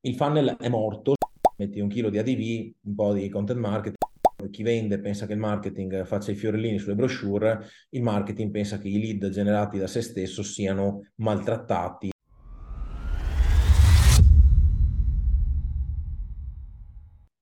Il funnel è morto, metti un chilo di ADV, un po' di content marketing, chi vende pensa che il marketing faccia i fiorellini sulle brochure, il marketing pensa che i lead generati da se stesso siano maltrattati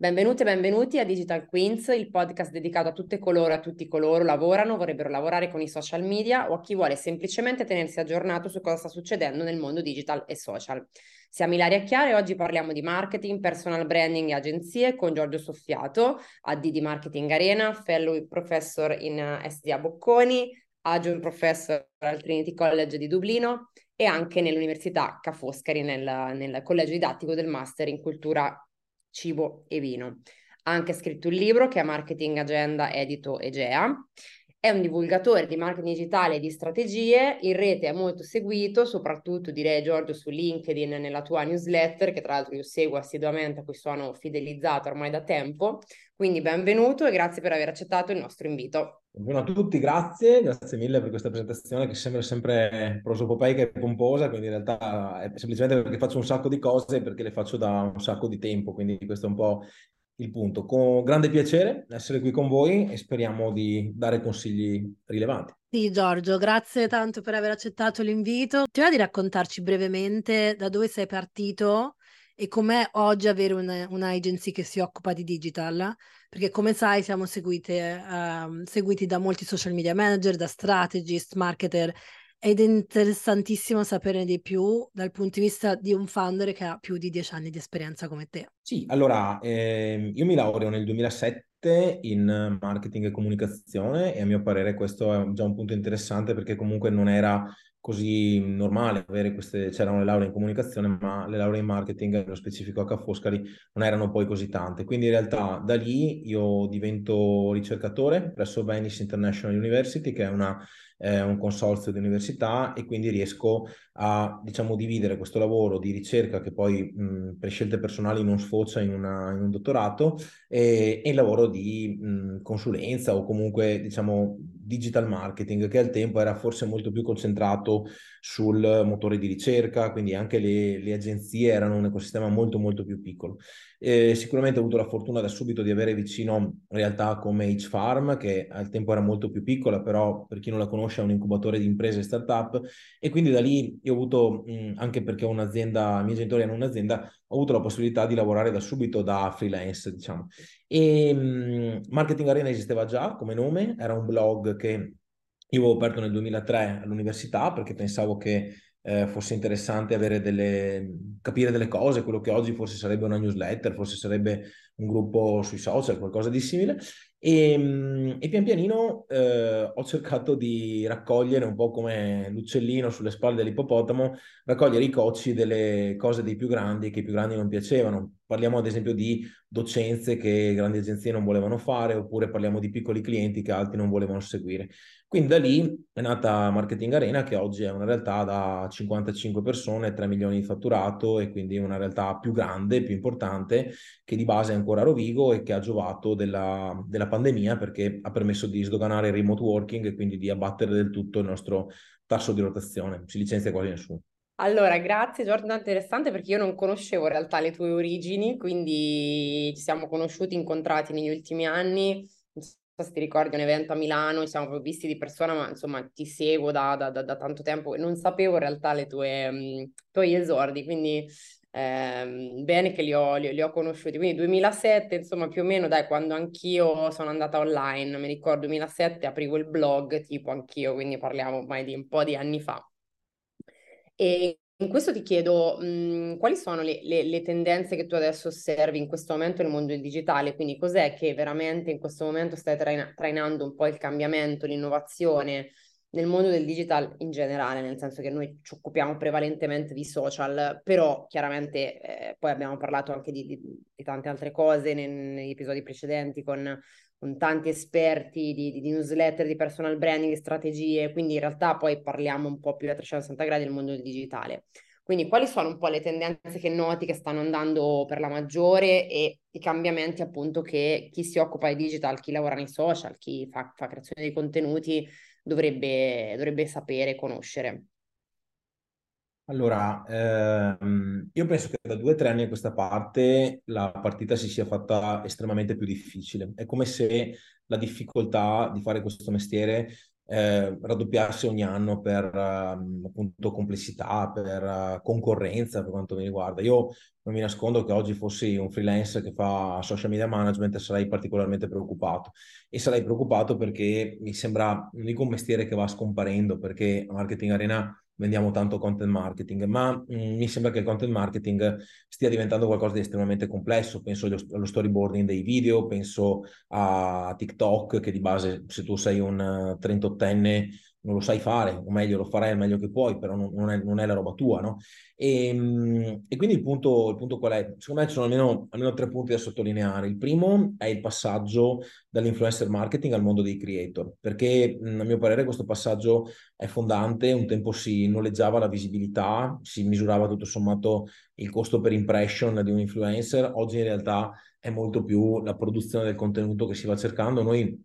Benvenute e benvenuti a Digital Queens, il podcast dedicato a tutte coloro e a tutti coloro lavorano, vorrebbero lavorare con i social media o a chi vuole semplicemente tenersi aggiornato su cosa sta succedendo nel mondo digital e social. Siamo Ilaria Chiara e oggi parliamo di marketing, personal branding e agenzie con Giorgio Soffiato, AD di Marketing Arena, fellow professor in eh, SDA Bocconi, adjunct professor al Trinity College di Dublino e anche nell'Università Ca' Foscari nel, nel collegio didattico del Master in Cultura cibo e vino. Ha anche scritto un libro che è Marketing Agenda Edito Egea. È un divulgatore di marketing digitale e di strategie, in rete è molto seguito, soprattutto direi Giorgio su LinkedIn nella tua newsletter, che tra l'altro io seguo assiduamente, a cui sono fidelizzata ormai da tempo. Quindi benvenuto e grazie per aver accettato il nostro invito. Buongiorno a tutti, grazie, grazie mille per questa presentazione che sembra sempre prosopopeica e pomposa, quindi in realtà è semplicemente perché faccio un sacco di cose e perché le faccio da un sacco di tempo, quindi questo è un po' il punto. Con grande piacere essere qui con voi e speriamo di dare consigli rilevanti. Sì, Giorgio, grazie tanto per aver accettato l'invito. Ti va di raccontarci brevemente da dove sei partito e com'è oggi avere un, un'agency che si occupa di digital? Perché come sai siamo seguite, uh, seguiti da molti social media manager, da strategist, marketer ed è interessantissimo sapere di più dal punto di vista di un founder che ha più di dieci anni di esperienza come te. Sì, allora eh, io mi laureo nel 2007 in marketing e comunicazione e a mio parere questo è già un punto interessante perché comunque non era così normale avere queste, c'erano le lauree in comunicazione, ma le lauree in marketing, nello specifico a Ca' Foscari, non erano poi così tante. Quindi in realtà da lì io divento ricercatore presso Venice International University, che è una eh, un consorzio di università e quindi riesco a diciamo dividere questo lavoro di ricerca che poi mh, per scelte personali non sfocia in, una, in un dottorato e, e, il lavoro di mh, consulenza o comunque diciamo digital marketing che al tempo era forse molto più concentrato sul motore di ricerca, quindi anche le, le agenzie erano un ecosistema molto molto più piccolo. Eh, sicuramente ho avuto la fortuna da subito di avere vicino realtà come H-Farm, che al tempo era molto più piccola, però per chi non la conosce è un incubatore di imprese e startup, e quindi da lì io ho avuto, mh, anche perché un'azienda, i miei genitori hanno un'azienda, ho avuto la possibilità di lavorare da subito da freelance, diciamo. E mh, Marketing Arena esisteva già come nome, era un blog che io avevo aperto nel 2003 all'università perché pensavo che eh, fosse interessante delle, capire delle cose, quello che oggi forse sarebbe una newsletter, forse sarebbe un gruppo sui social, qualcosa di simile. E, ehm, e pian pianino eh, ho cercato di raccogliere un po' come l'uccellino sulle spalle dell'ippopotamo, raccogliere i cocci delle cose dei più grandi che i più grandi non piacevano. Parliamo ad esempio di docenze che grandi agenzie non volevano fare, oppure parliamo di piccoli clienti che altri non volevano seguire. Quindi da lì è nata Marketing Arena, che oggi è una realtà da 55 persone, 3 milioni di fatturato e quindi una realtà più grande, più importante, che di base è ancora a Rovigo e che ha giovato della, della pandemia perché ha permesso di sdoganare il remote working e quindi di abbattere del tutto il nostro tasso di rotazione. Si licenzia quasi nessuno. Allora, grazie Giorgio, interessante perché io non conoscevo in realtà le tue origini, quindi ci siamo conosciuti, incontrati negli ultimi anni. So se ti ricordi un evento a Milano, ci siamo visti di persona, ma insomma ti seguo da, da, da, da tanto tempo e non sapevo in realtà le tue, um, tuoi esordi, quindi eh, bene che li ho, li, li ho, conosciuti. Quindi 2007, insomma, più o meno, dai, quando anch'io sono andata online, mi ricordo 2007, aprivo il blog, tipo anch'io, quindi parliamo ormai di un po' di anni fa. E in questo ti chiedo mh, quali sono le, le, le, tendenze che tu adesso osservi in questo momento nel mondo del digitale, quindi cos'è che veramente in questo momento stai traina- trainando un po' il cambiamento, l'innovazione nel mondo del digital in generale, nel senso che noi ci occupiamo prevalentemente di social, però chiaramente eh, poi abbiamo parlato anche di, di, di tante altre cose negli episodi precedenti con con tanti esperti di, di, newsletter, di personal branding, strategie, quindi in realtà poi parliamo un po' più a 360 gradi del mondo del digitale. Quindi quali sono un po' le tendenze che noti che stanno andando per la maggiore e i cambiamenti appunto che chi si occupa di digital, chi lavora nei social, chi fa, fa creazione di contenuti dovrebbe, dovrebbe sapere, conoscere? Allora, ehm, io penso che da due o tre anni a questa parte la partita si sia fatta estremamente più difficile. È come se la difficoltà di fare questo mestiere eh, raddoppiarsi ogni anno per uh, appunto complessità, per uh, concorrenza per quanto mi riguarda. Io non mi nascondo che oggi fossi un freelance che fa social media management sarei particolarmente preoccupato e sarei preoccupato perché mi sembra, non dico un mestiere che va scomparendo perché Marketing Arena vendiamo tanto content marketing, ma mh, mm, mi sembra che il content marketing stia diventando qualcosa di estremamente complesso. Penso allo, storyboarding dei video, penso a TikTok, che di base se tu sei un 38enne non lo sai fare, o meglio lo farai il meglio che puoi, però non, non, è, non è, la roba tua, no? E, ehm, e quindi il punto, il punto, qual è? Secondo me ci sono almeno, almeno, tre punti da sottolineare. Il primo è il passaggio dall'influencer marketing al mondo dei creator, perché a mio parere questo passaggio è fondante, un tempo si noleggiava la visibilità, si misurava tutto sommato il costo per impression di un influencer, oggi in realtà è molto più la produzione del contenuto che si va cercando. Noi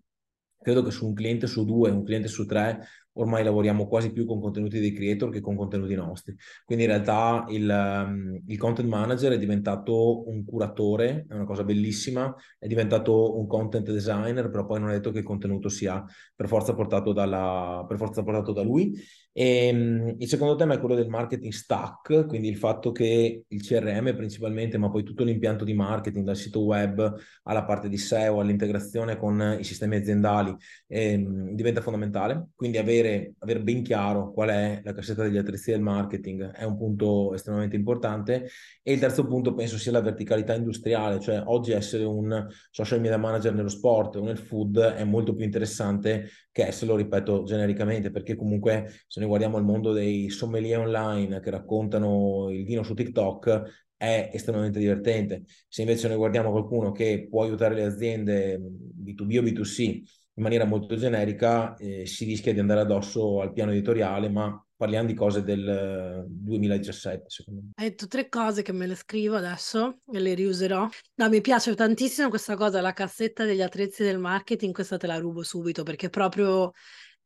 credo che su un cliente su due, un cliente su tre ormai lavoriamo quasi più con contenuti dei creator che con contenuti nostri. Quindi in realtà il, um, il, content manager è diventato un curatore, è una cosa bellissima, è diventato un content designer, però poi non è detto che il contenuto sia per forza portato, dalla, per forza portato da lui. E, um, il secondo tema è quello del marketing stack, quindi il fatto che il CRM principalmente, ma poi tutto l'impianto di marketing, dal sito web alla parte di SEO, all'integrazione con i sistemi aziendali, ehm, diventa fondamentale. Quindi avere, avere, ben chiaro qual è la cassetta degli attrezzi del marketing è un punto estremamente importante. E il terzo punto penso sia la verticalità industriale, cioè oggi essere un social media manager nello sport o nel food è molto più interessante che esserlo, ripeto, genericamente, perché comunque se noi guardiamo il mondo dei sommelier online che raccontano il vino su TikTok, è estremamente divertente. Se invece noi guardiamo qualcuno che può aiutare le aziende B2B o B2C in maniera molto generica eh, si rischia di andare addosso al piano editoriale, ma parliamo di cose del 2017, secondo me. Hai detto tre cose che me le scrivo adesso e le riuserò. No, mi piace tantissimo questa cosa, la cassetta degli attrezzi del marketing, questa te la rubo subito perché proprio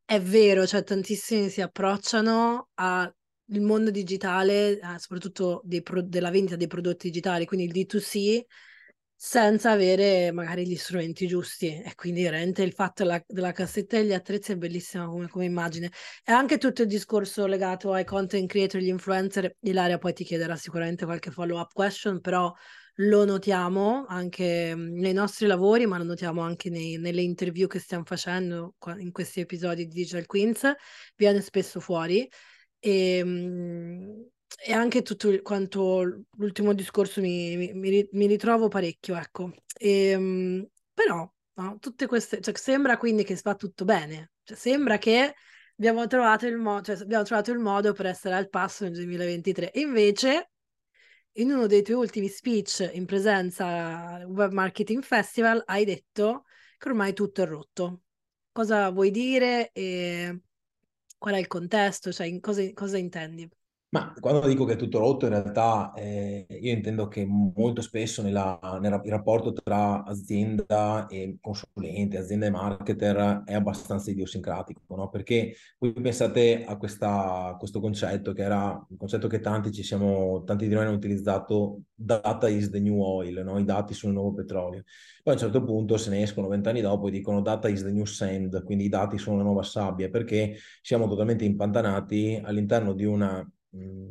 è vero, cioè tantissimi si approcciano al mondo digitale, eh, soprattutto pro- della vendita dei prodotti digitali, quindi il D2C senza avere magari gli strumenti giusti. E quindi veramente il fatto della, della cassetta degli attrezzi è bellissima come, come, immagine. E anche tutto il discorso legato ai content creator, gli influencer Ilaria poi ti chiederà sicuramente qualche follow up question però lo notiamo anche nei nostri lavori ma lo notiamo anche nei, nelle interview che stiamo facendo in questi episodi di Digital Queens. Viene spesso fuori. E e anche tutto quanto l'ultimo discorso mi, mi, mi ritrovo parecchio, ecco. E, ehm, però, no, tutte queste, cioè, sembra quindi che va tutto bene, cioè, sembra che abbiamo trovato, il mo- cioè, abbiamo trovato il modo per essere al passo nel 2023. E invece, in uno dei tuoi ultimi speech in presenza al Web Marketing Festival, hai detto che ormai tutto è rotto. Cosa vuoi dire e qual è il contesto? Cioè, cosa, cosa intendi? Ma quando dico che è tutto rotto, in realtà eh, io intendo che molto spesso nella, nel il rapporto tra azienda e consulente, azienda e marketer è abbastanza idiosincratico, no? Perché voi pensate a, questa, a questo concetto che era un concetto che tanti siamo, tanti di noi hanno utilizzato, data is the new oil, no? I dati sono il nuovo petrolio. Poi a un certo punto se ne escono vent'anni dopo e dicono data is the new sand, quindi i dati sono la nuova sabbia, perché siamo totalmente impantanati all'interno di una un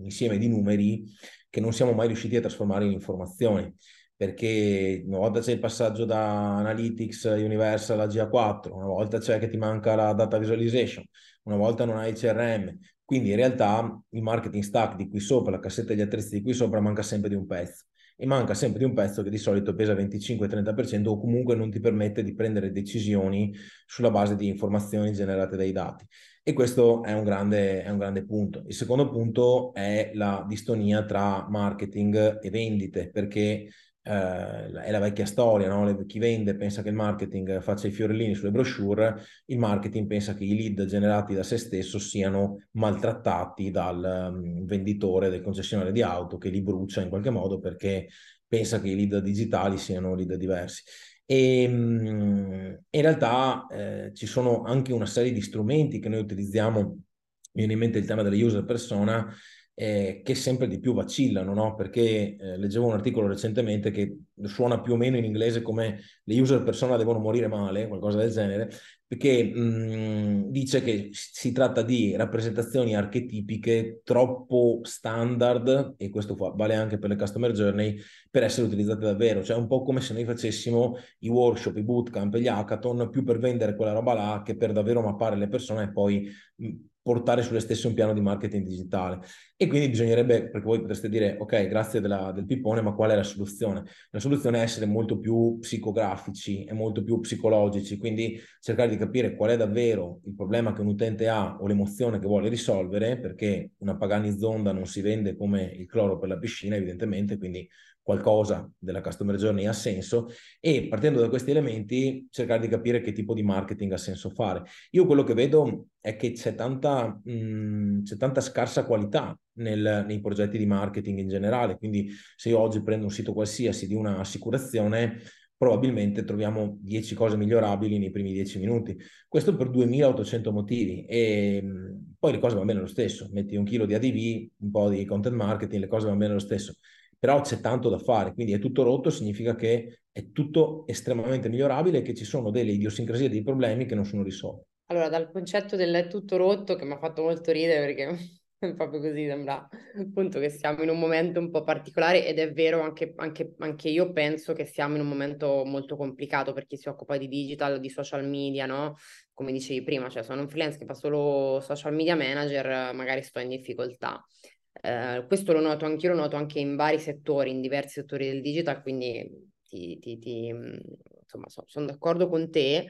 insieme di numeri che non siamo mai riusciti a trasformare in informazioni perché una volta c'è il passaggio da Analytics Universal a GA4, una volta c'è che ti manca la data visualization, una volta non hai CRM. Quindi in realtà il marketing stack di qui sopra, la cassetta degli attrezzi di qui sopra manca sempre di un pezzo e manca sempre di un pezzo che di solito pesa 25-30% o comunque non ti permette di prendere decisioni sulla base di informazioni generate dai dati. E questo è un, grande, è un grande punto. Il secondo punto è la distonia tra marketing e vendite, perché è la vecchia storia, no? chi vende pensa che il marketing faccia i fiorellini sulle brochure, il marketing pensa che i lead generati da se stesso siano maltrattati dal um, venditore del concessionario di auto che li brucia in qualche modo perché pensa che i lead digitali siano lead diversi. E um, in realtà eh, ci sono anche una serie di strumenti che noi utilizziamo, mi viene in mente il tema delle user persona, eh, che sempre di più vacillano, no? perché eh, leggevo un articolo recentemente che suona più o meno in inglese come le user persona devono morire male, qualcosa del genere, perché mh, dice che si tratta di rappresentazioni archetipiche troppo standard, e questo fa, vale anche per le customer journey, per essere utilizzate davvero, cioè un po' come se noi facessimo i workshop, i bootcamp, gli hackathon, più per vendere quella roba là che per davvero mappare le persone e poi mh, portare sulle stesse un piano di marketing digitale. E quindi bisognerebbe, perché voi potreste dire, ok, grazie della, del pippone, ma qual è la soluzione? La soluzione è essere molto più psicografici e molto più psicologici, quindi cercare di capire qual è davvero il problema che un utente ha o l'emozione che vuole risolvere, perché una Pagani Zonda non si vende come il cloro per la piscina, evidentemente, quindi qualcosa della customer journey ha senso e partendo da questi elementi cercare di capire che tipo di marketing ha senso fare. Io quello che vedo è che c'è tanta, mh, mm, c'è tanta scarsa qualità nel, nei progetti di marketing in generale, quindi se io oggi prendo un sito qualsiasi di un'assicurazione probabilmente troviamo 10 cose migliorabili nei primi 10 minuti. Questo per 2800 motivi e mm, poi le cose vanno bene lo stesso, metti un chilo di ADV, un po' di content marketing, le cose vanno bene lo stesso però c'è tanto da fare, quindi è tutto rotto, significa che è tutto estremamente migliorabile e che ci sono delle idiosincrasie, dei problemi che non sono risolti. Allora, dal concetto del tutto rotto, che mi ha fatto molto ridere perché proprio così, sembra appunto che siamo in un momento un po' particolare ed è vero, anche, anche, anche io penso che siamo in un momento molto complicato per chi si occupa di digital, di social media, no? Come dicevi prima, cioè sono un freelance che fa solo social media manager, magari sto in difficoltà. Eh, questo lo noto anche io, lo noto anche in vari settori, in diversi settori del digital, quindi ti, ti, ti, mm, insomma, so, sono d'accordo con te.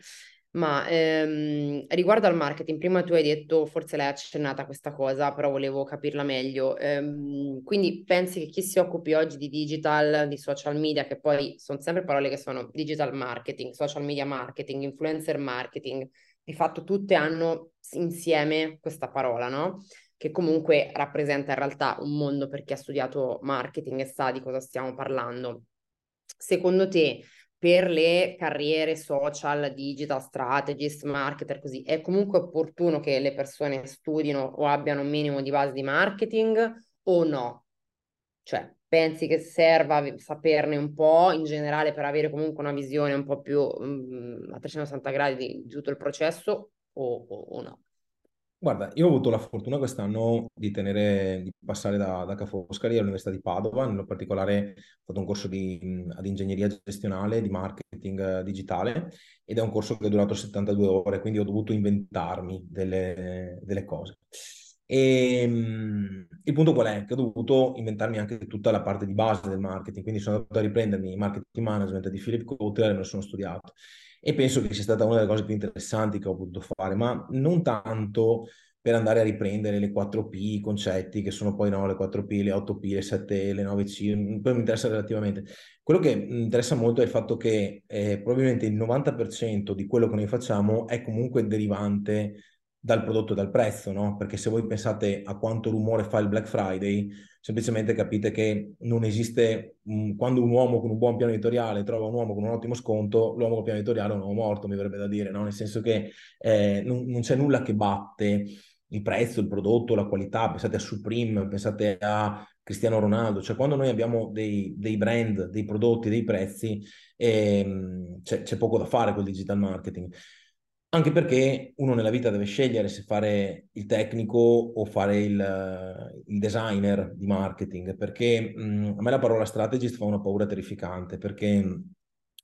Ma ehm, riguardo al marketing, prima tu hai detto, forse l'hai accennata questa cosa, però volevo capirla meglio. Ehm, quindi pensi che chi si occupi oggi di digital, di social media, che poi sono sempre parole che sono digital marketing, social media marketing, influencer marketing, di fatto tutte hanno insieme questa parola, no? Che comunque rappresenta in realtà un mondo per chi ha studiato marketing e sa di cosa stiamo parlando. Secondo te, per le carriere social, digital strategist, marketer, così, è comunque opportuno che le persone studino o abbiano un minimo di base di marketing o no? Cioè, pensi che serva saperne un po' in generale per avere comunque una visione un po' più um, a 360 gradi di, tutto il processo o, o, o no? Guarda, io ho avuto la fortuna quest'anno di, tenere, di passare da, da Ca' Foscari all'Università di Padova, in particolare ho fatto un corso di, ad ingegneria gestionale di marketing digitale ed è un corso che è durato 72 ore, quindi ho dovuto inventarmi delle, delle cose. E um, il punto qual è? Che ho dovuto inventarmi anche tutta la parte di base del marketing, quindi sono andato a riprendermi il marketing management di Philip Kotler e me lo sono studiato e penso che sia stata una delle cose più interessanti che ho potuto fare, ma non tanto per andare a riprendere le 4P, i concetti che sono poi no, le 4P, le 8P, le 7 le 9C, poi mi interessa relativamente. Quello che mi interessa molto è il fatto che eh, probabilmente il 90% di quello che noi facciamo è comunque derivante dal prodotto e dal prezzo, no? Perché se voi pensate a quanto rumore fa il Black Friday, semplicemente capite che non esiste, mh, quando un uomo con un buon piano editoriale trova un uomo con un ottimo sconto, l'uomo con piano editoriale è un uomo morto, mi verrebbe da dire, no? Nel senso che eh, non, non c'è nulla che batte il prezzo, il prodotto, la qualità, pensate a Supreme, pensate a Cristiano Ronaldo, cioè quando noi abbiamo dei, dei brand, dei prodotti, dei prezzi, ehm, c'è, c'è poco da fare col digital marketing. Anche perché uno nella vita deve scegliere se fare il tecnico o fare il, il designer di marketing, perché mh, a me la parola strategist fa una paura terrificante, perché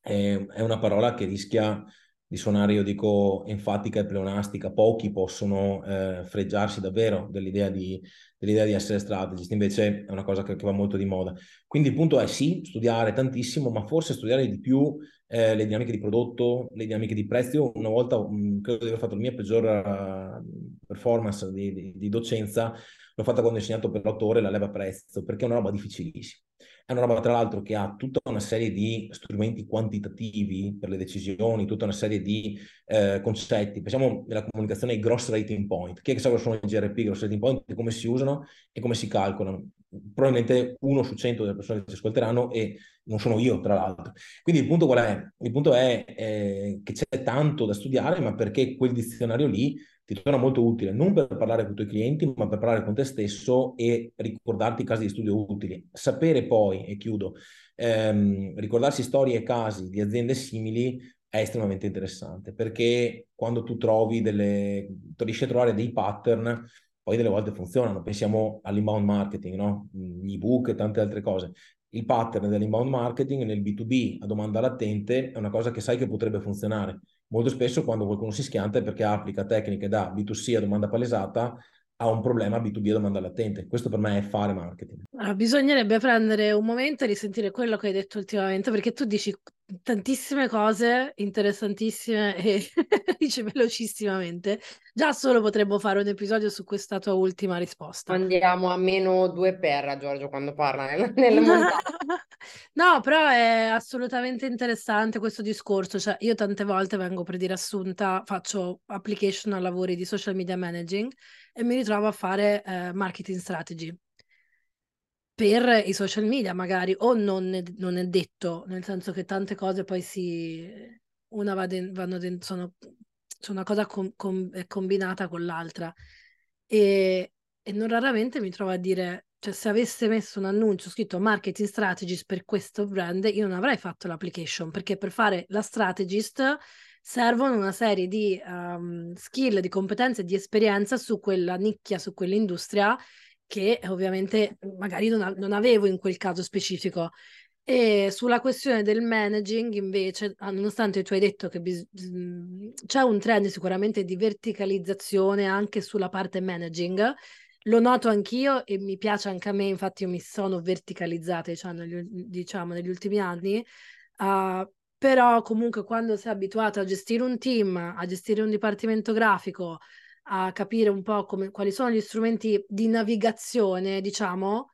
è, è una parola che rischia di suonare, io dico, enfatica e pleonastica. Pochi possono eh, freggiarsi davvero dell'idea di, dell'idea di essere strategist, invece è una cosa che, che, va molto di moda. Quindi il punto è sì, studiare tantissimo, ma forse studiare di più eh, le dinamiche di prodotto, le dinamiche di prezzo. Io una volta mh, mm, credo di aver fatto la mia peggior uh, performance di, di, di, docenza, l'ho fatta quando ho insegnato per l'autore la leva prezzo, perché è una roba difficilissima. È una roba tra l'altro che ha tutta una serie di strumenti quantitativi per le decisioni, tutta una serie di eh, concetti. Pensiamo nella comunicazione ai gross rating point. Chi è che sa cosa sono i GRP, gross rating point, come si usano e come si calcolano? Probabilmente uno su cento delle persone che ci ascolteranno e non sono io, tra l'altro. Quindi il punto qual è? Il punto è eh, che c'è tanto da studiare, ma perché quel dizionario lì ti torna molto utile, non per parlare con i tuoi clienti, ma per parlare con te stesso e ricordarti casi di studio utili. Sapere poi, e chiudo, ehm, ricordarsi storie e casi di aziende simili è estremamente interessante, perché quando tu trovi delle, riesci a trovare dei pattern, poi delle volte funzionano. Pensiamo all'inbound marketing, no? gli ebook e tante altre cose. Il pattern dell'inbound marketing nel B2B a domanda latente è una cosa che sai che potrebbe funzionare molto spesso quando qualcuno si schianta è perché applica tecniche da B2C a domanda palesata ha un problema B2B a domanda latente. Questo per me è fare marketing. Allora, bisognerebbe prendere un momento e risentire quello che hai detto ultimamente, perché tu dici tantissime cose interessantissime e dici velocissimamente. Già solo potremmo fare un episodio su questa tua ultima risposta. Andiamo a meno due per Giorgio quando parla nel, nelle montagne. no, però è assolutamente interessante questo discorso. Cioè, io tante volte vengo per dire assunta, faccio application a lavori di social media managing e mi ritrovo a fare eh, marketing strategy per i social media magari, o non è, non è, detto, nel senso che tante cose poi si... una va de- vanno dentro, sono, c'è una cosa com- com- combinata con l'altra. E, e non raramente mi trovo a dire, cioè se avesse messo un annuncio scritto marketing strategist per questo brand, io non avrei fatto l'application, perché per fare la strategist servono una serie di um, skill, di competenze, di esperienza su quella nicchia, su quell'industria che ovviamente magari non, non avevo in quel caso specifico. E sulla questione del managing, invece, ah, nonostante tu hai detto che bis- c'è un trend sicuramente di verticalizzazione anche sulla parte managing, lo noto anch'io e mi piace anche a me, infatti io mi sono verticalizzata diciamo, negli, diciamo, negli ultimi anni, uh, però comunque quando sei abituato a gestire un team, a gestire un dipartimento grafico, a capire un po' come, quali sono gli strumenti di navigazione, diciamo,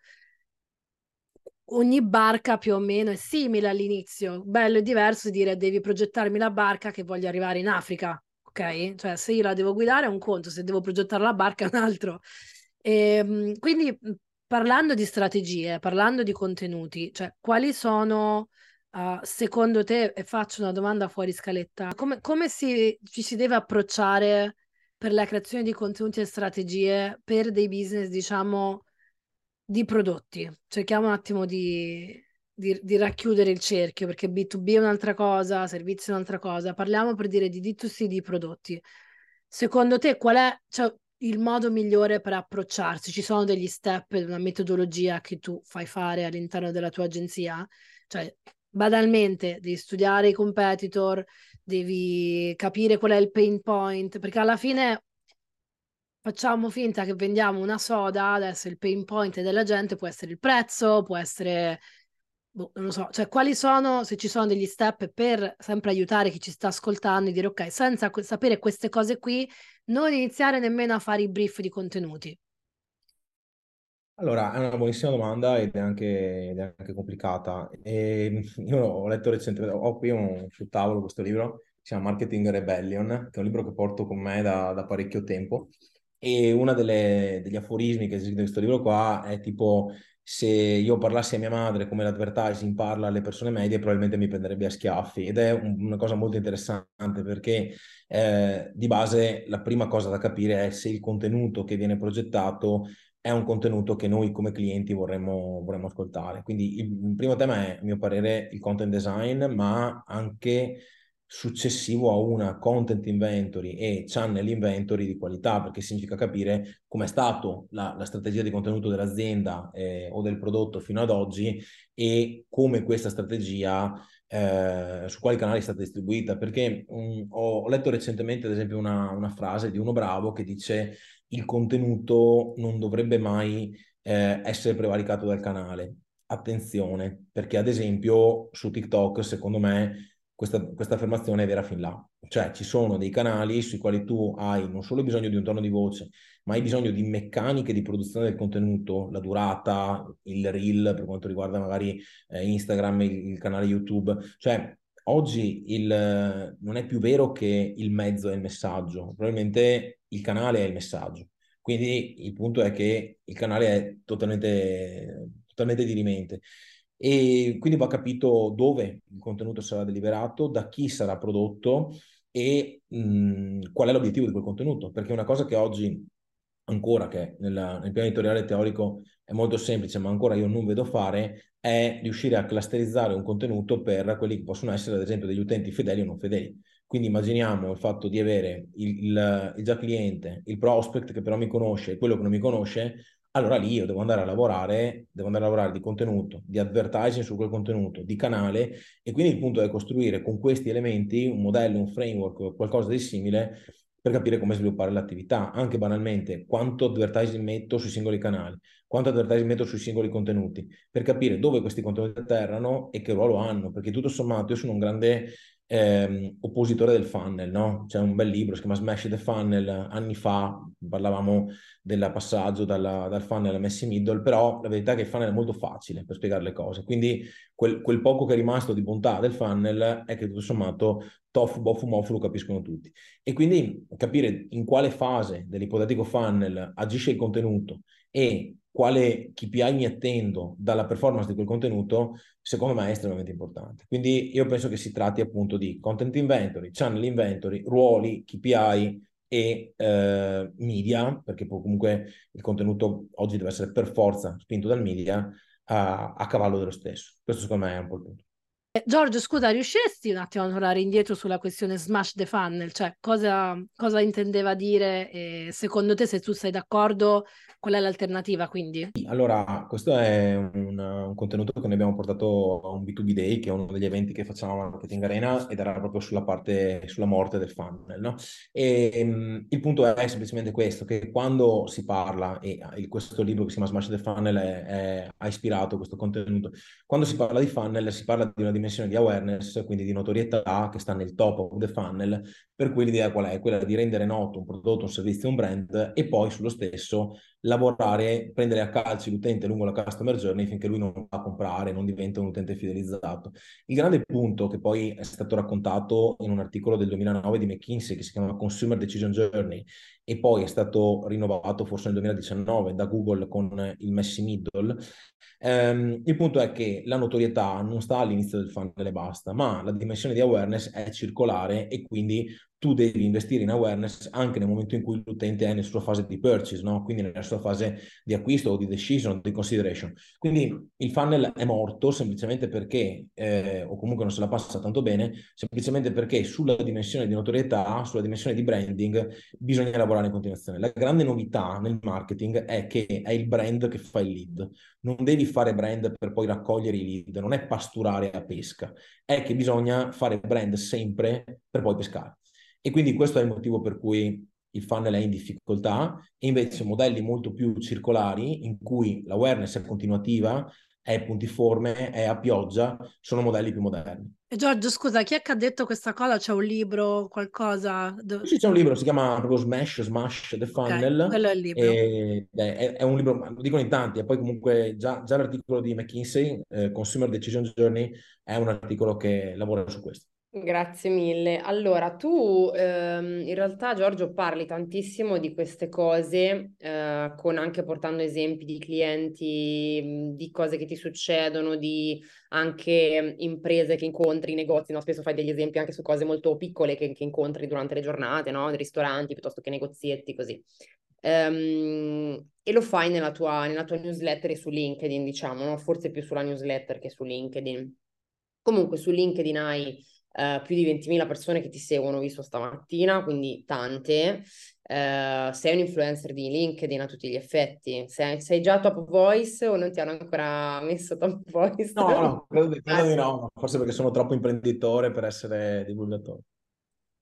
ogni barca più o meno è simile all'inizio. Bello e diverso dire devi progettarmi la barca che voglio arrivare in Africa, ok? Cioè se io la devo guidare è un conto, se devo progettare la barca è un altro. E, ehm, quindi parlando di strategie, parlando di contenuti, cioè quali sono... Uh, secondo te, e faccio una domanda fuori scaletta, come, come si, ci si deve approcciare per la creazione di contenuti e strategie per dei business, diciamo, di prodotti. Cerchiamo un attimo di, di, di, racchiudere il cerchio, perché B2B è un'altra cosa, servizi è un'altra cosa. Parliamo per dire di D2C di prodotti. Secondo te qual è cioè, il modo migliore per approcciarsi? Ci sono degli step, una metodologia che tu fai fare all'interno della tua agenzia? Cioè, banalmente, devi studiare i competitor, devi capire qual è il pain point, perché alla fine facciamo finta che vendiamo una soda, adesso il pain point della gente può essere il prezzo, può essere, boh, non lo so, cioè quali sono, se ci sono degli step per sempre aiutare chi ci sta ascoltando e dire ok, senza sapere queste cose qui, non iniziare nemmeno a fare i brief di contenuti. Allora, è una buonissima domanda ed è anche, ed è anche complicata. E io ho letto recentemente, ho qui un, sul tavolo questo libro, si chiama Marketing Rebellion, che è un libro che porto con me da, da parecchio tempo. E uno degli aforismi che esiste in questo libro qua è tipo se io parlassi a mia madre come l'advertising parla alle persone medie, probabilmente mi prenderebbe a schiaffi. Ed è un, una cosa molto interessante perché eh, di base la prima cosa da capire è se il contenuto che viene progettato è un contenuto che noi come clienti vorremmo, vorremmo ascoltare. Quindi il, il primo tema è, a mio parere, il content design, ma anche successivo a una content inventory e channel inventory di qualità, perché significa capire com'è stata la, la, strategia di contenuto dell'azienda eh, o del prodotto fino ad oggi e come questa strategia eh, su quali canali è stata distribuita. Perché mh, mm, ho, letto recentemente, ad esempio, una, una frase di uno bravo che dice il contenuto non dovrebbe mai eh, essere prevaricato dal canale. Attenzione, perché ad esempio su TikTok, secondo me, questa, questa affermazione è vera fin là. Cioè ci sono dei canali sui quali tu hai non solo bisogno di un tono di voce, ma hai bisogno di meccaniche di produzione del contenuto, la durata, il reel per quanto riguarda magari eh, Instagram, il, il, canale YouTube. Cioè oggi il, non è più vero che il mezzo è il messaggio, probabilmente il canale è il messaggio. Quindi il punto è che il canale è totalmente, totalmente dirimente e quindi va capito dove il contenuto sarà deliberato, da chi sarà prodotto e mh, qual è l'obiettivo di quel contenuto, perché una cosa che oggi ancora, che nella, nel piano editoriale teorico è molto semplice, ma ancora io non vedo fare, è riuscire a clusterizzare un contenuto per quelli che possono essere, ad esempio, degli utenti fedeli o non fedeli. Quindi immaginiamo il fatto di avere il, il, il già cliente, il prospect che però mi conosce e quello che non mi conosce, allora lì io devo andare a lavorare, devo andare a lavorare di contenuto, di advertising su quel contenuto, di canale e quindi il punto è costruire con questi elementi un modello, un framework, qualcosa di simile per capire come sviluppare l'attività, anche banalmente quanto advertising metto sui singoli canali, quanto advertising metto sui singoli contenuti, per capire dove questi contenuti atterrano e che ruolo hanno, perché tutto sommato io sono un grande eh, oppositore del funnel, no? C'è un bel libro, si chiama Smash the Funnel, anni fa parlavamo del passaggio dalla, dal funnel a messi middle, però la verità è che il funnel è molto facile per spiegare le cose, quindi quel, quel poco che è rimasto di bontà del funnel è che tutto sommato tofu, bofu, mofu lo capiscono tutti. E quindi capire in quale fase dell'ipotetico funnel agisce il contenuto e quale KPI mi attendo dalla performance di quel contenuto, secondo me è estremamente importante. Quindi io penso che si tratti appunto di content inventory, channel inventory, ruoli, KPI e eh, media, perché comunque il contenuto oggi deve essere per forza spinto dal media a, a cavallo dello stesso. Questo secondo me è un po' il punto. Eh, Giorgio, scusa, riusciresti un attimo a tornare indietro sulla questione smash the funnel? Cioè, cosa, cosa intendeva dire e secondo te, se tu sei d'accordo, qual è l'alternativa quindi? Allora, questo è un, un contenuto che noi abbiamo portato a un B2B Day, che è uno degli eventi che facciamo a Marketing Arena ed era proprio sulla parte, sulla morte del funnel, no? E um, il punto è semplicemente questo, che quando si parla, e il, questo libro che si chiama Smash the Funnel è, è, ha ispirato questo contenuto, quando si parla di funnel si parla di una dimensione dimensione di awareness, quindi di notorietà che sta nel top of the funnel, per cui l'idea qual è? Quella di rendere noto un prodotto, un servizio, un brand e poi sullo stesso lavorare, prendere a calci l'utente lungo la customer journey finché lui non va a comprare, non diventa un utente fidelizzato. Il grande punto che poi è stato raccontato in un articolo del 2009 di McKinsey che si chiama Consumer Decision Journey e poi è stato rinnovato forse nel 2019 da Google con il Messi Middle, ehm, il punto è che la notorietà non sta all'inizio del funnel e basta, ma la dimensione di awareness è circolare e quindi tu devi investire in awareness anche nel momento in cui l'utente è nella sua fase di purchase, no? quindi nella sua fase di acquisto o di decision di consideration. Quindi il funnel è morto semplicemente perché, eh, o comunque non se la passa tanto bene, semplicemente perché sulla dimensione di notorietà, sulla dimensione di branding, bisogna lavorare in continuazione. La grande novità nel marketing è che è il brand che fa il lead. Non devi fare brand per poi raccogliere i lead, non è pasturare a pesca, è che bisogna fare brand sempre per poi pescare. E quindi questo è il motivo per cui il funnel è in difficoltà e invece modelli molto più circolari in cui l'awareness è continuativa, è puntiforme, è a pioggia, sono modelli più moderni. E Giorgio, scusa, chi è che ha detto questa cosa? C'è un libro, qualcosa? Sì, c'è un libro, si chiama proprio Smash, Smash the Funnel. Okay, quello è il libro. E, è, è, un libro, lo dicono in tanti, e poi comunque già, già l'articolo di McKinsey, eh, Consumer Decision Journey, è un articolo che lavora su questo. Grazie mille. Allora, tu ehm, in realtà, Giorgio, parli tantissimo di queste cose, eh, con anche portando esempi di clienti, di cose che ti succedono, di anche imprese che incontri, negozi, no? Spesso fai degli esempi anche su cose molto piccole che, che incontri durante le giornate, no? Ristoranti piuttosto che negozietti, così. Um, e lo fai nella tua, nella tua newsletter e su LinkedIn, diciamo, no? Forse più sulla newsletter che su LinkedIn. Comunque su LinkedIn hai Uh, più di 20.000 persone che ti seguono, visto stamattina, quindi tante. Uh, sei un influencer di LinkedIn a tutti gli effetti. Sei, sei, già top voice o non ti hanno ancora messo top voice? No, no, credo, credo di no, forse perché sono troppo imprenditore per essere divulgatore.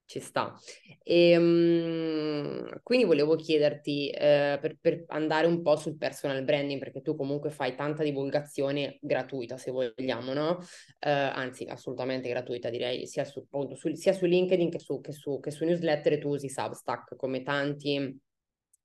Ci sta. E, um, quindi volevo chiederti, eh, per, per, andare un po' sul personal branding, perché tu comunque fai tanta divulgazione gratuita, se vogliamo, no? Eh, anzi, assolutamente gratuita, direi, sia su, appunto, su, sia su LinkedIn che su, che, su, che su newsletter, e tu usi Substack come tanti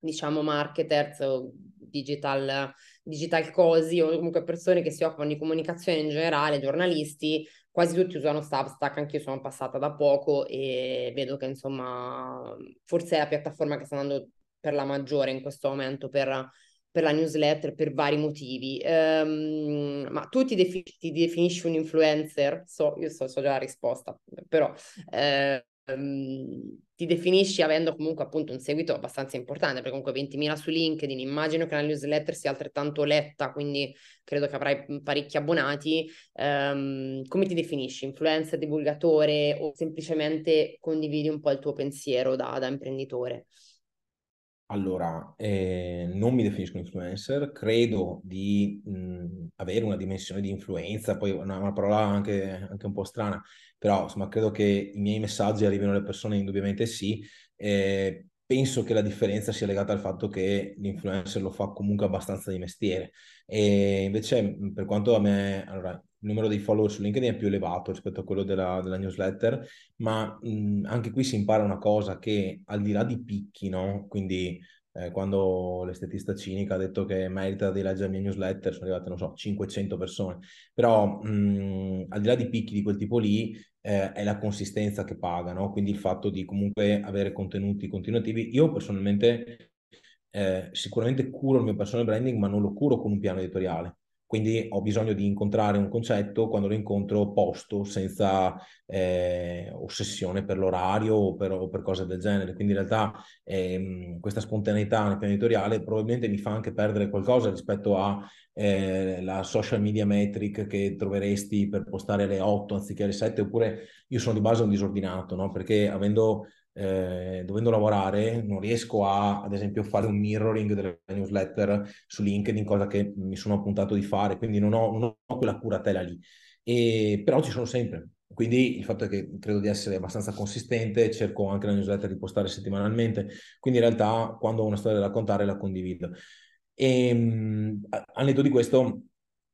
diciamo marketers o digital, digital cosi o comunque persone che si occupano di comunicazione in generale, giornalisti, quasi tutti usano Substack, anche io sono passata da poco e vedo che insomma forse è la piattaforma che sta andando per la maggiore in questo momento per, per la newsletter per vari motivi. Um, ma tu ti, defi- ti, definisci un influencer? So, io so, so già la risposta, però eh, um, ti definisci avendo comunque appunto un seguito abbastanza importante, perché comunque 20.000 su LinkedIn, immagino che la newsletter sia altrettanto letta, quindi credo che avrai parecchi abbonati. Um, come ti definisci? Influencer, divulgatore o semplicemente condividi un po' il tuo pensiero da, da imprenditore? Allora, eh, non mi definisco influencer, credo di mh, avere una dimensione di influenza, poi una, una parola anche, anche, un po' strana, però insomma credo che i miei messaggi arrivino alle persone, indubbiamente sì. Eh, penso che la differenza sia legata al fatto che l'influencer lo fa comunque abbastanza di mestiere. E invece, per quanto a me, allora, il numero dei follower su LinkedIn è più elevato rispetto a quello della, della newsletter, ma mh, anche qui si impara una cosa che al di là di picchi, no? Quindi eh, quando l'estetista cinica ha detto che merita di leggere la mia newsletter, sono arrivate, non so, 500 persone, però mh, al di là di picchi di quel tipo lì, eh, è la consistenza che paga, no? Quindi il fatto di comunque avere contenuti continuativi. Io personalmente eh, sicuramente curo il mio personal branding, ma non lo curo con un piano editoriale quindi ho bisogno di incontrare un concetto, quando lo incontro posto, senza eh, ossessione per l'orario o per, o per, cose del genere. Quindi in realtà ehm, questa spontaneità nel piano editoriale probabilmente mi fa anche perdere qualcosa rispetto alla eh, social media metric che troveresti per postare alle 8 anziché alle 7, oppure io sono di base un disordinato, no? perché avendo eh, dovendo lavorare non riesco a, ad esempio, fare un mirroring delle newsletter su LinkedIn, cosa che mi sono appuntato di fare, quindi non ho, non ho quella curatela lì. E, però ci sono sempre. Quindi il fatto è che credo di essere abbastanza consistente, cerco anche la newsletter di postare settimanalmente, quindi in realtà quando ho una storia da raccontare la condivido. E, mh, al netto di questo,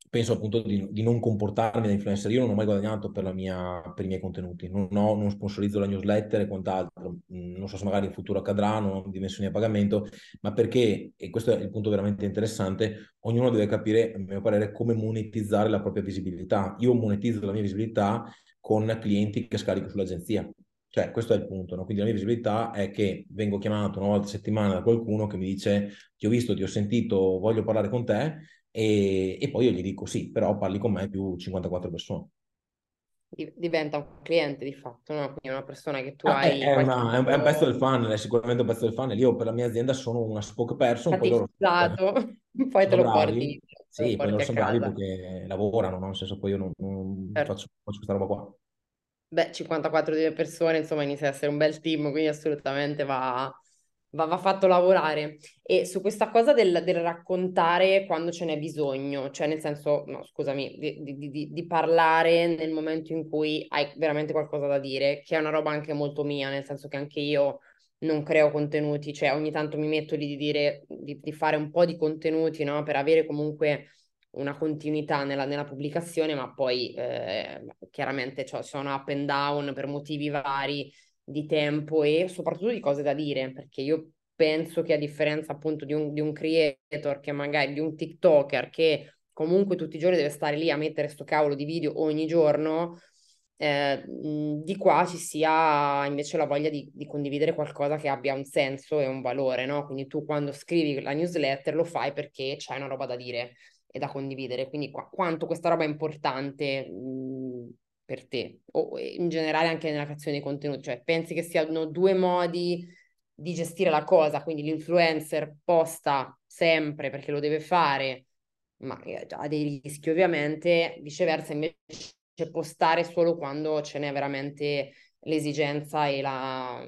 penso appunto di, di, non comportarmi da influencer. Io non ho mai guadagnato per, mia, per i miei contenuti, non, ho, non sponsorizzo la newsletter e quant'altro. Mm, non so se magari in futuro accadrà, non ho dimensioni a pagamento, ma perché, e questo è il punto veramente interessante, ognuno deve capire, a mio parere, come monetizzare la propria visibilità. Io monetizzo la mia visibilità con clienti che scarico sull'agenzia. Cioè, questo è il punto, no? Quindi la mia visibilità è che vengo chiamato una volta a settimana da qualcuno che mi dice ti ho visto, ti ho sentito, voglio parlare con te e, e, poi io gli dico sì, però parli con me più 54 persone. Diventa un cliente di fatto, no? Quindi una persona che tu ah, hai... È, una, è, un, è, un, pezzo del funnel, è sicuramente un pezzo del funnel. Io per la mia azienda sono una spokesperson, poi loro... poi te lo bravi. porti. Sì, poi loro sono bravi perché lavorano, no? Nel senso poi io non, non certo. faccio, faccio questa roba qua. Beh, 54 persone, insomma, inizia a essere un bel team, quindi assolutamente va, va, va fatto lavorare. E su questa cosa del, del, raccontare quando ce n'è bisogno, cioè nel senso, no, scusami, di, di, di, di, parlare nel momento in cui hai veramente qualcosa da dire, che è una roba anche molto mia, nel senso che anche io non creo contenuti, cioè ogni tanto mi metto lì di dire, di, fare un po' di contenuti, no? Per avere comunque una continuità nella, nella pubblicazione, ma poi eh, chiaramente cioè, sono up and down per motivi vari di tempo e soprattutto di cose da dire, perché io penso che a differenza appunto di un, di un creator che magari di un TikToker che comunque tutti i giorni deve stare lì a mettere sto cavolo di video ogni giorno, eh, di qua ci sia invece la voglia di, di, condividere qualcosa che abbia un senso e un valore, no? Quindi tu quando scrivi la newsletter lo fai perché c'è una roba da dire e da condividere, quindi qu- quanto questa roba è importante mh, per te o in generale anche nella creazione di contenuti, cioè pensi che siano due modi di gestire la cosa, quindi l'influencer posta sempre perché lo deve fare, ma ha dei rischi ovviamente, viceversa invece postare solo quando ce n'è veramente l'esigenza e la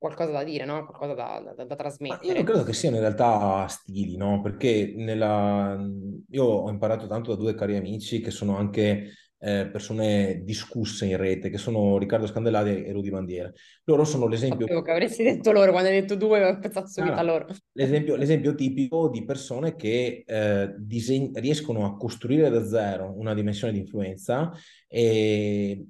qualcosa da dire, no? Qualcosa da, da, da trasmettere. Ma io credo che siano in realtà stili, no? Perché nella... io ho imparato tanto da due cari amici che sono anche eh, persone discusse in rete, che sono Riccardo Scandellari e Rudy Bandiera. Loro sono l'esempio... Sapevo che avresti detto loro, quando hai detto due ho pensato subito a loro. L'esempio, l'esempio, tipico di persone che eh, diseg- riescono a costruire da zero una dimensione di influenza e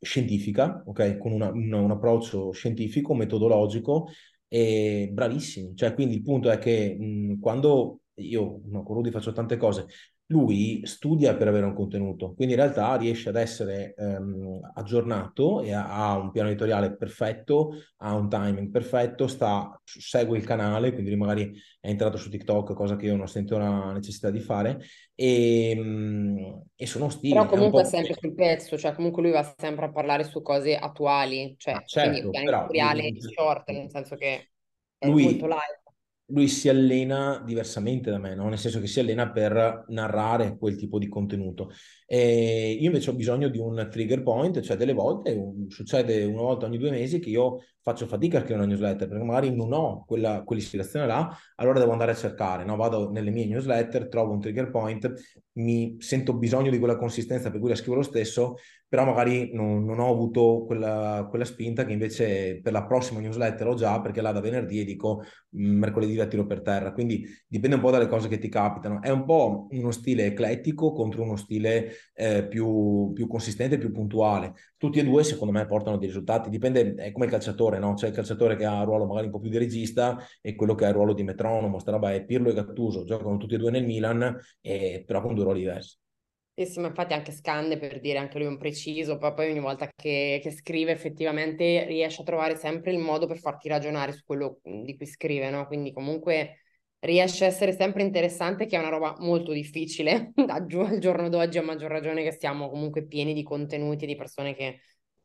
scientifica, ok? Con una, un, un approccio scientifico, metodologico e bravissimi. Cioè, quindi il punto è che mh, quando io no, con Rudy faccio tante cose, lui studia per avere un contenuto, quindi in realtà riesce ad essere ehm, aggiornato e ha, un piano editoriale perfetto, ha un timing perfetto, sta, segue il canale, quindi magari è entrato su TikTok, cosa che io non sento la necessità di fare, e, ehm, e sono stili. Però comunque è, è sempre sul pezzo, cioè comunque lui va sempre a parlare su cose attuali, cioè ah, certo, quindi piano editoriale short, nel senso che è lui, molto live lui si allena diversamente da me, no? nel senso che si allena per narrare quel tipo di contenuto. E io invece ho bisogno di un trigger point, cioè delle volte, un, succede una volta ogni due mesi che io faccio fatica a scrivere una newsletter perché magari non ho quella, quell'ispirazione là, allora devo andare a cercare, no? vado nelle mie newsletter, trovo un trigger point, mi sento bisogno di quella consistenza per cui la scrivo lo stesso, però magari non, non ho avuto quella, quella, spinta che invece per la prossima newsletter ho già perché là da venerdì e dico mm, mercoledì la tiro per terra, quindi dipende un po' dalle cose che ti capitano. È un po' uno stile eclettico contro uno stile eh, più, più consistente, più puntuale. Tutti e due secondo me portano dei risultati, dipende, è come il calciatore, no? C'è il calciatore che ha il ruolo magari un po' più di regista e quello che ha il ruolo di metronomo, sta roba è Pirlo e Gattuso, giocano tutti e due nel Milan, e, però con due ruoli diversi. Sì, sì, ma infatti anche Scande per dire anche lui è un preciso, poi, poi ogni volta che, che, scrive effettivamente riesce a trovare sempre il modo per farti ragionare su quello di cui scrive, no? Quindi comunque riesce a essere sempre interessante, che è una roba molto difficile al giorno d'oggi, a maggior ragione che siamo comunque pieni di contenuti, di persone che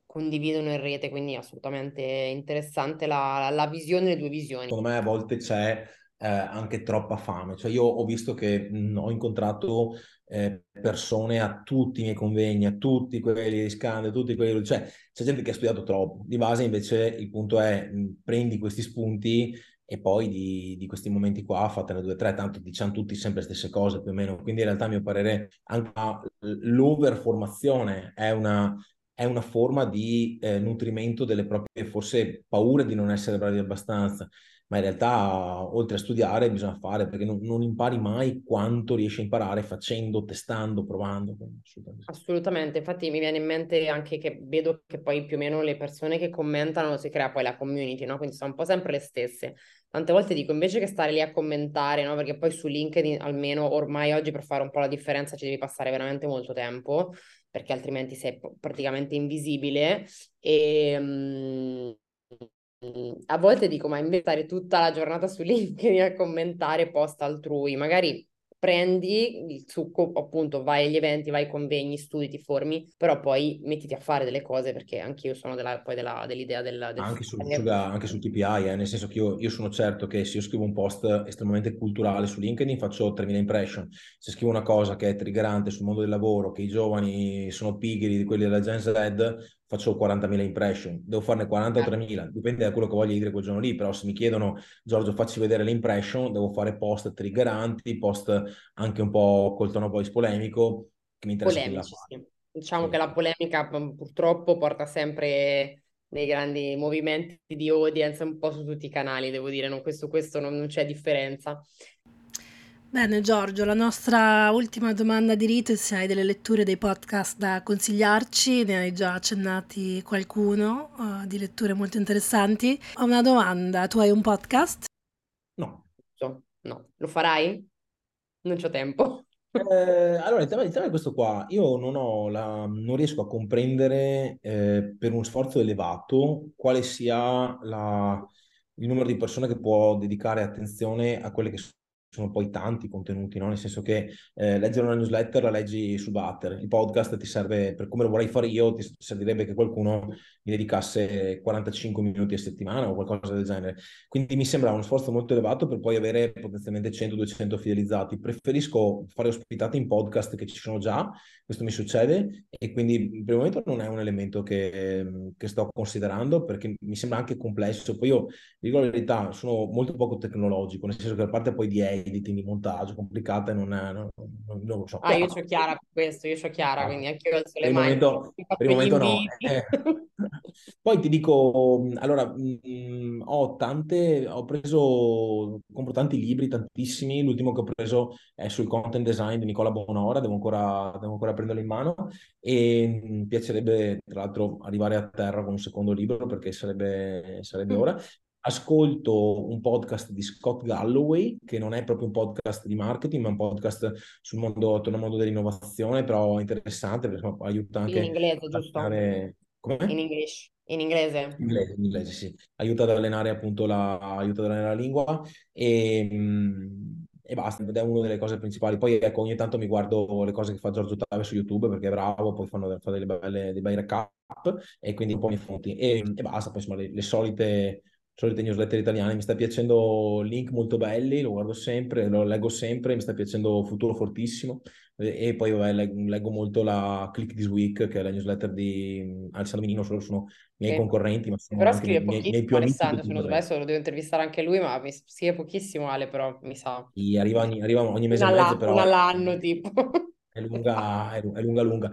condividono in rete, quindi assolutamente interessante la, la visione, le due visioni. Secondo me a volte c'è eh, anche troppa fame. Cioè io ho visto che mh, ho incontrato eh, persone a tutti i miei convegni, a tutti quelli di Scande, tutti quelli... Cioè c'è gente che ha studiato troppo. Di base invece il punto è mh, prendi questi spunti e poi di, di, questi momenti qua fatene due o tre, tanto diciamo tutti sempre le stesse cose più o meno. Quindi in realtà a mio parere anche l'overformazione è una, è una forma di eh, nutrimento delle proprie forse paure di non essere bravi abbastanza ma in realtà oltre a studiare bisogna fare perché non, non impari mai quanto riesci a imparare facendo, testando, provando. Assolutamente, infatti mi viene in mente anche che vedo che poi più o meno le persone che commentano si crea poi la community, no? Quindi sono un po' sempre le stesse. Tante volte dico invece che stare lì a commentare, no? Perché poi su LinkedIn almeno ormai oggi per fare un po' la differenza ci devi passare veramente molto tempo perché altrimenti sei praticamente invisibile e um, a volte dico, ma inventare tutta la giornata su LinkedIn a commentare post altrui, magari prendi il succo, appunto, vai agli eventi, vai ai convegni, studi, ti formi, però poi mettiti a fare delle cose perché anche io sono della, poi della, dell'idea del... del anche, sul, sulla, anche sul KPI, eh, nel senso che io, io, sono certo che se io scrivo un post estremamente culturale su LinkedIn faccio 3.000 impression, se scrivo una cosa che è triggerante sul mondo del lavoro, che i giovani sono pigri di quelli della Gen Z, faccio 40.000 impression, devo farne 40 o 3.000, ah. dipende da quello che voglio dire quel giorno lì, però se mi chiedono Giorgio facci vedere le impression, devo fare post triggeranti, post anche un po' col tono voice polemico, che mi interessa Polemici, sì. Diciamo sì. che la polemica purtroppo porta sempre dei grandi movimenti di audience un po' su tutti i canali, devo dire, non, questo, questo non, non c'è differenza. Bene Giorgio, la nostra ultima domanda di rito è se hai delle letture dei podcast da consigliarci, ne hai già accennati qualcuno uh, di letture molto interessanti. Ho una domanda, tu hai un podcast? No. No, lo farai? Non c'ho tempo. Eh, allora, il tema, il tema, è questo qua. Io non, ho la, non riesco a comprendere eh, per un sforzo elevato quale sia la, il numero di persone che può dedicare attenzione a quelle che sono poi tanti contenuti, no? nel senso che eh, leggere una newsletter la leggi su Butter, il podcast ti serve, per come lo vorrei fare io, ti servirebbe che qualcuno mi dedicasse 45 minuti a settimana o qualcosa del genere. Quindi mi sembra uno sforzo molto elevato per poi avere potenzialmente 100-200 fidelizzati. Preferisco fare ospitate in podcast che ci sono già, questo mi succede e quindi per il momento non è un elemento che, che sto considerando perché mi sembra anche complesso. Poi io, dico la verità, sono molto poco tecnologico, nel senso che a parte poi di editing, di montaggio complicata e non, non, non, non lo so. Ah, io ho chiara questo, io ho chiara, quindi anche io alzo le per il mani. momento, per il momento no. Eh. Poi ti dico, allora, mh, ho tante, ho preso, compro tanti libri, tantissimi, l'ultimo che ho preso è sul content design di Nicola Bonora, devo ancora, devo ancora prenderlo in mano e mi piacerebbe tra l'altro arrivare a terra con un secondo libro perché sarebbe, sarebbe mm. ora ascolto un podcast di Scott Galloway, che non è proprio un podcast di marketing, ma un podcast sul mondo, attorno al mondo dell'innovazione, però interessante perché aiuta anche... In inglese, giusto? Fare... In English. In inglese? In inglese, in inglese, sì. Aiuta ad allenare appunto la, aiuta ad allenare la lingua e, e basta, ed è una delle cose principali. Poi ecco, ogni tanto mi guardo le cose che fa Giorgio Tave su YouTube perché è bravo, poi fanno, fa delle belle, dei bei recap e quindi un po' mi fonti. E, e basta, poi insomma le, le solite solite newsletter italiane, mi sta piacendo link molto belli, lo guardo sempre, lo leggo sempre, mi sta piacendo Futuro Fortissimo e, poi vabbè, leggo, molto la Click This Week, che è la newsletter di Alessandro Minino, solo sono miei sì. concorrenti, ma sono però scrive miei, miei più amici. Alessandro, se non sbaglio, lo devo intervistare anche lui, ma mi scrive pochissimo Ale, però mi sa. Sì, arriva ogni, arriva ogni mese una e mezzo, però... Una l'anno, tipo. È lunga, è lunga, lunga.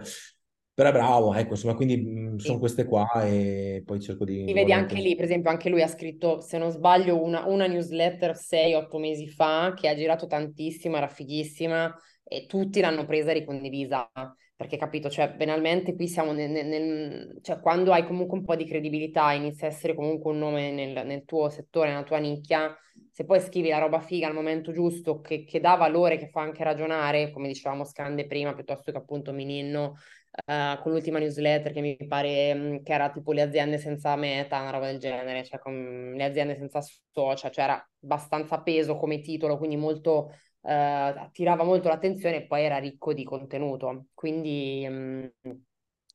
Però è bravo, ecco, insomma, quindi mh, mm, sono queste qua e poi cerco di... Ti vedi anche lì, per esempio, anche lui ha scritto, se non sbaglio, una, una newsletter 6-8 mesi fa che ha girato tantissimo, era fighissima e tutti l'hanno presa e ricondivisa, perché capito, cioè, banalmente qui siamo nel, nel, nel, cioè, quando hai comunque un po' di credibilità, inizia a essere comunque un nome nel, nel tuo settore, nella tua nicchia, se poi scrivi la roba figa al momento giusto, che, che dà valore, che fa anche ragionare, come dicevamo Scande prima, piuttosto che appunto Mininno, uh, con l'ultima newsletter che mi pare che era tipo le aziende senza meta, una roba del genere, cioè con le aziende senza social, cioè era abbastanza peso come titolo, quindi molto uh, attirava molto l'attenzione e poi era ricco di contenuto. Quindi um,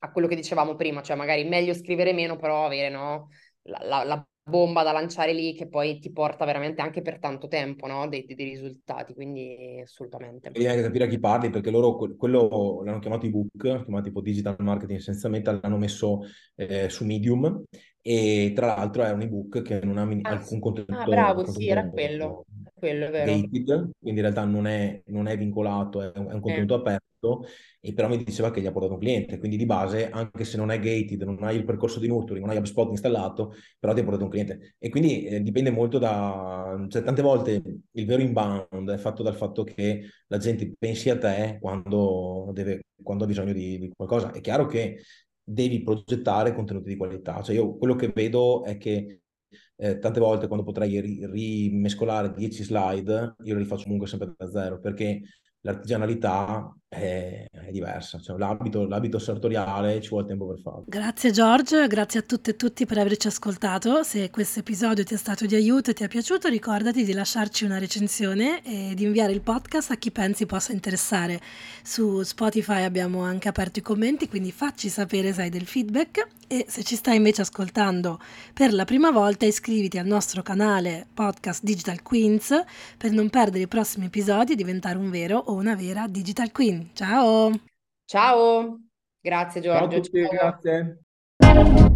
a quello che dicevamo prima, cioè magari meglio scrivere meno, però avere no, la, la, la bomba da lanciare lì che poi ti porta veramente anche per tanto tempo, no? Dei, dei risultati, quindi assolutamente. Devi anche capire a chi parli, perché loro quello l'hanno chiamato ebook, chiamato tipo digital marketing senza meta, l'hanno messo eh, su Medium e tra l'altro è un ebook che non ha min- ah, alcun contenuto. Ah, bravo, sì, era quello. quello è vero. Gated, quindi in realtà non è, non è vincolato, è un, è un contenuto eh. aperto, e però mi diceva che gli ha portato un cliente, quindi di base, anche se non è gated, non hai il percorso di nurturing, non hai HubSpot installato, però ti ha portato un cliente. E quindi eh, dipende molto da... cioè tante volte il vero inbound è fatto dal fatto che la gente pensi a te quando, deve, quando ha bisogno di, di qualcosa. È chiaro che devi progettare contenuti di qualità. Cioè io quello che vedo è che eh, tante volte quando potrei ri- rimescolare 10 slide, io li faccio comunque sempre da zero, perché l'artigianalità è, è diversa, cioè, l'abito, l'abito sartoriale ci vuole tempo per farlo. Grazie Giorgio, grazie a tutte e tutti per averci ascoltato. Se questo episodio ti è stato di aiuto e ti è piaciuto, ricordati di lasciarci una recensione e di inviare il podcast a chi pensi possa interessare. Su Spotify abbiamo anche aperto i commenti, quindi facci sapere se hai del feedback e se ci stai invece ascoltando per la prima volta iscriviti al nostro canale podcast Digital Queens per non perdere i prossimi episodi e diventare un vero o una vera Digital Queen. Ciao! Ciao! Grazie Giorgio. Ciao a tutti, Ciao. grazie.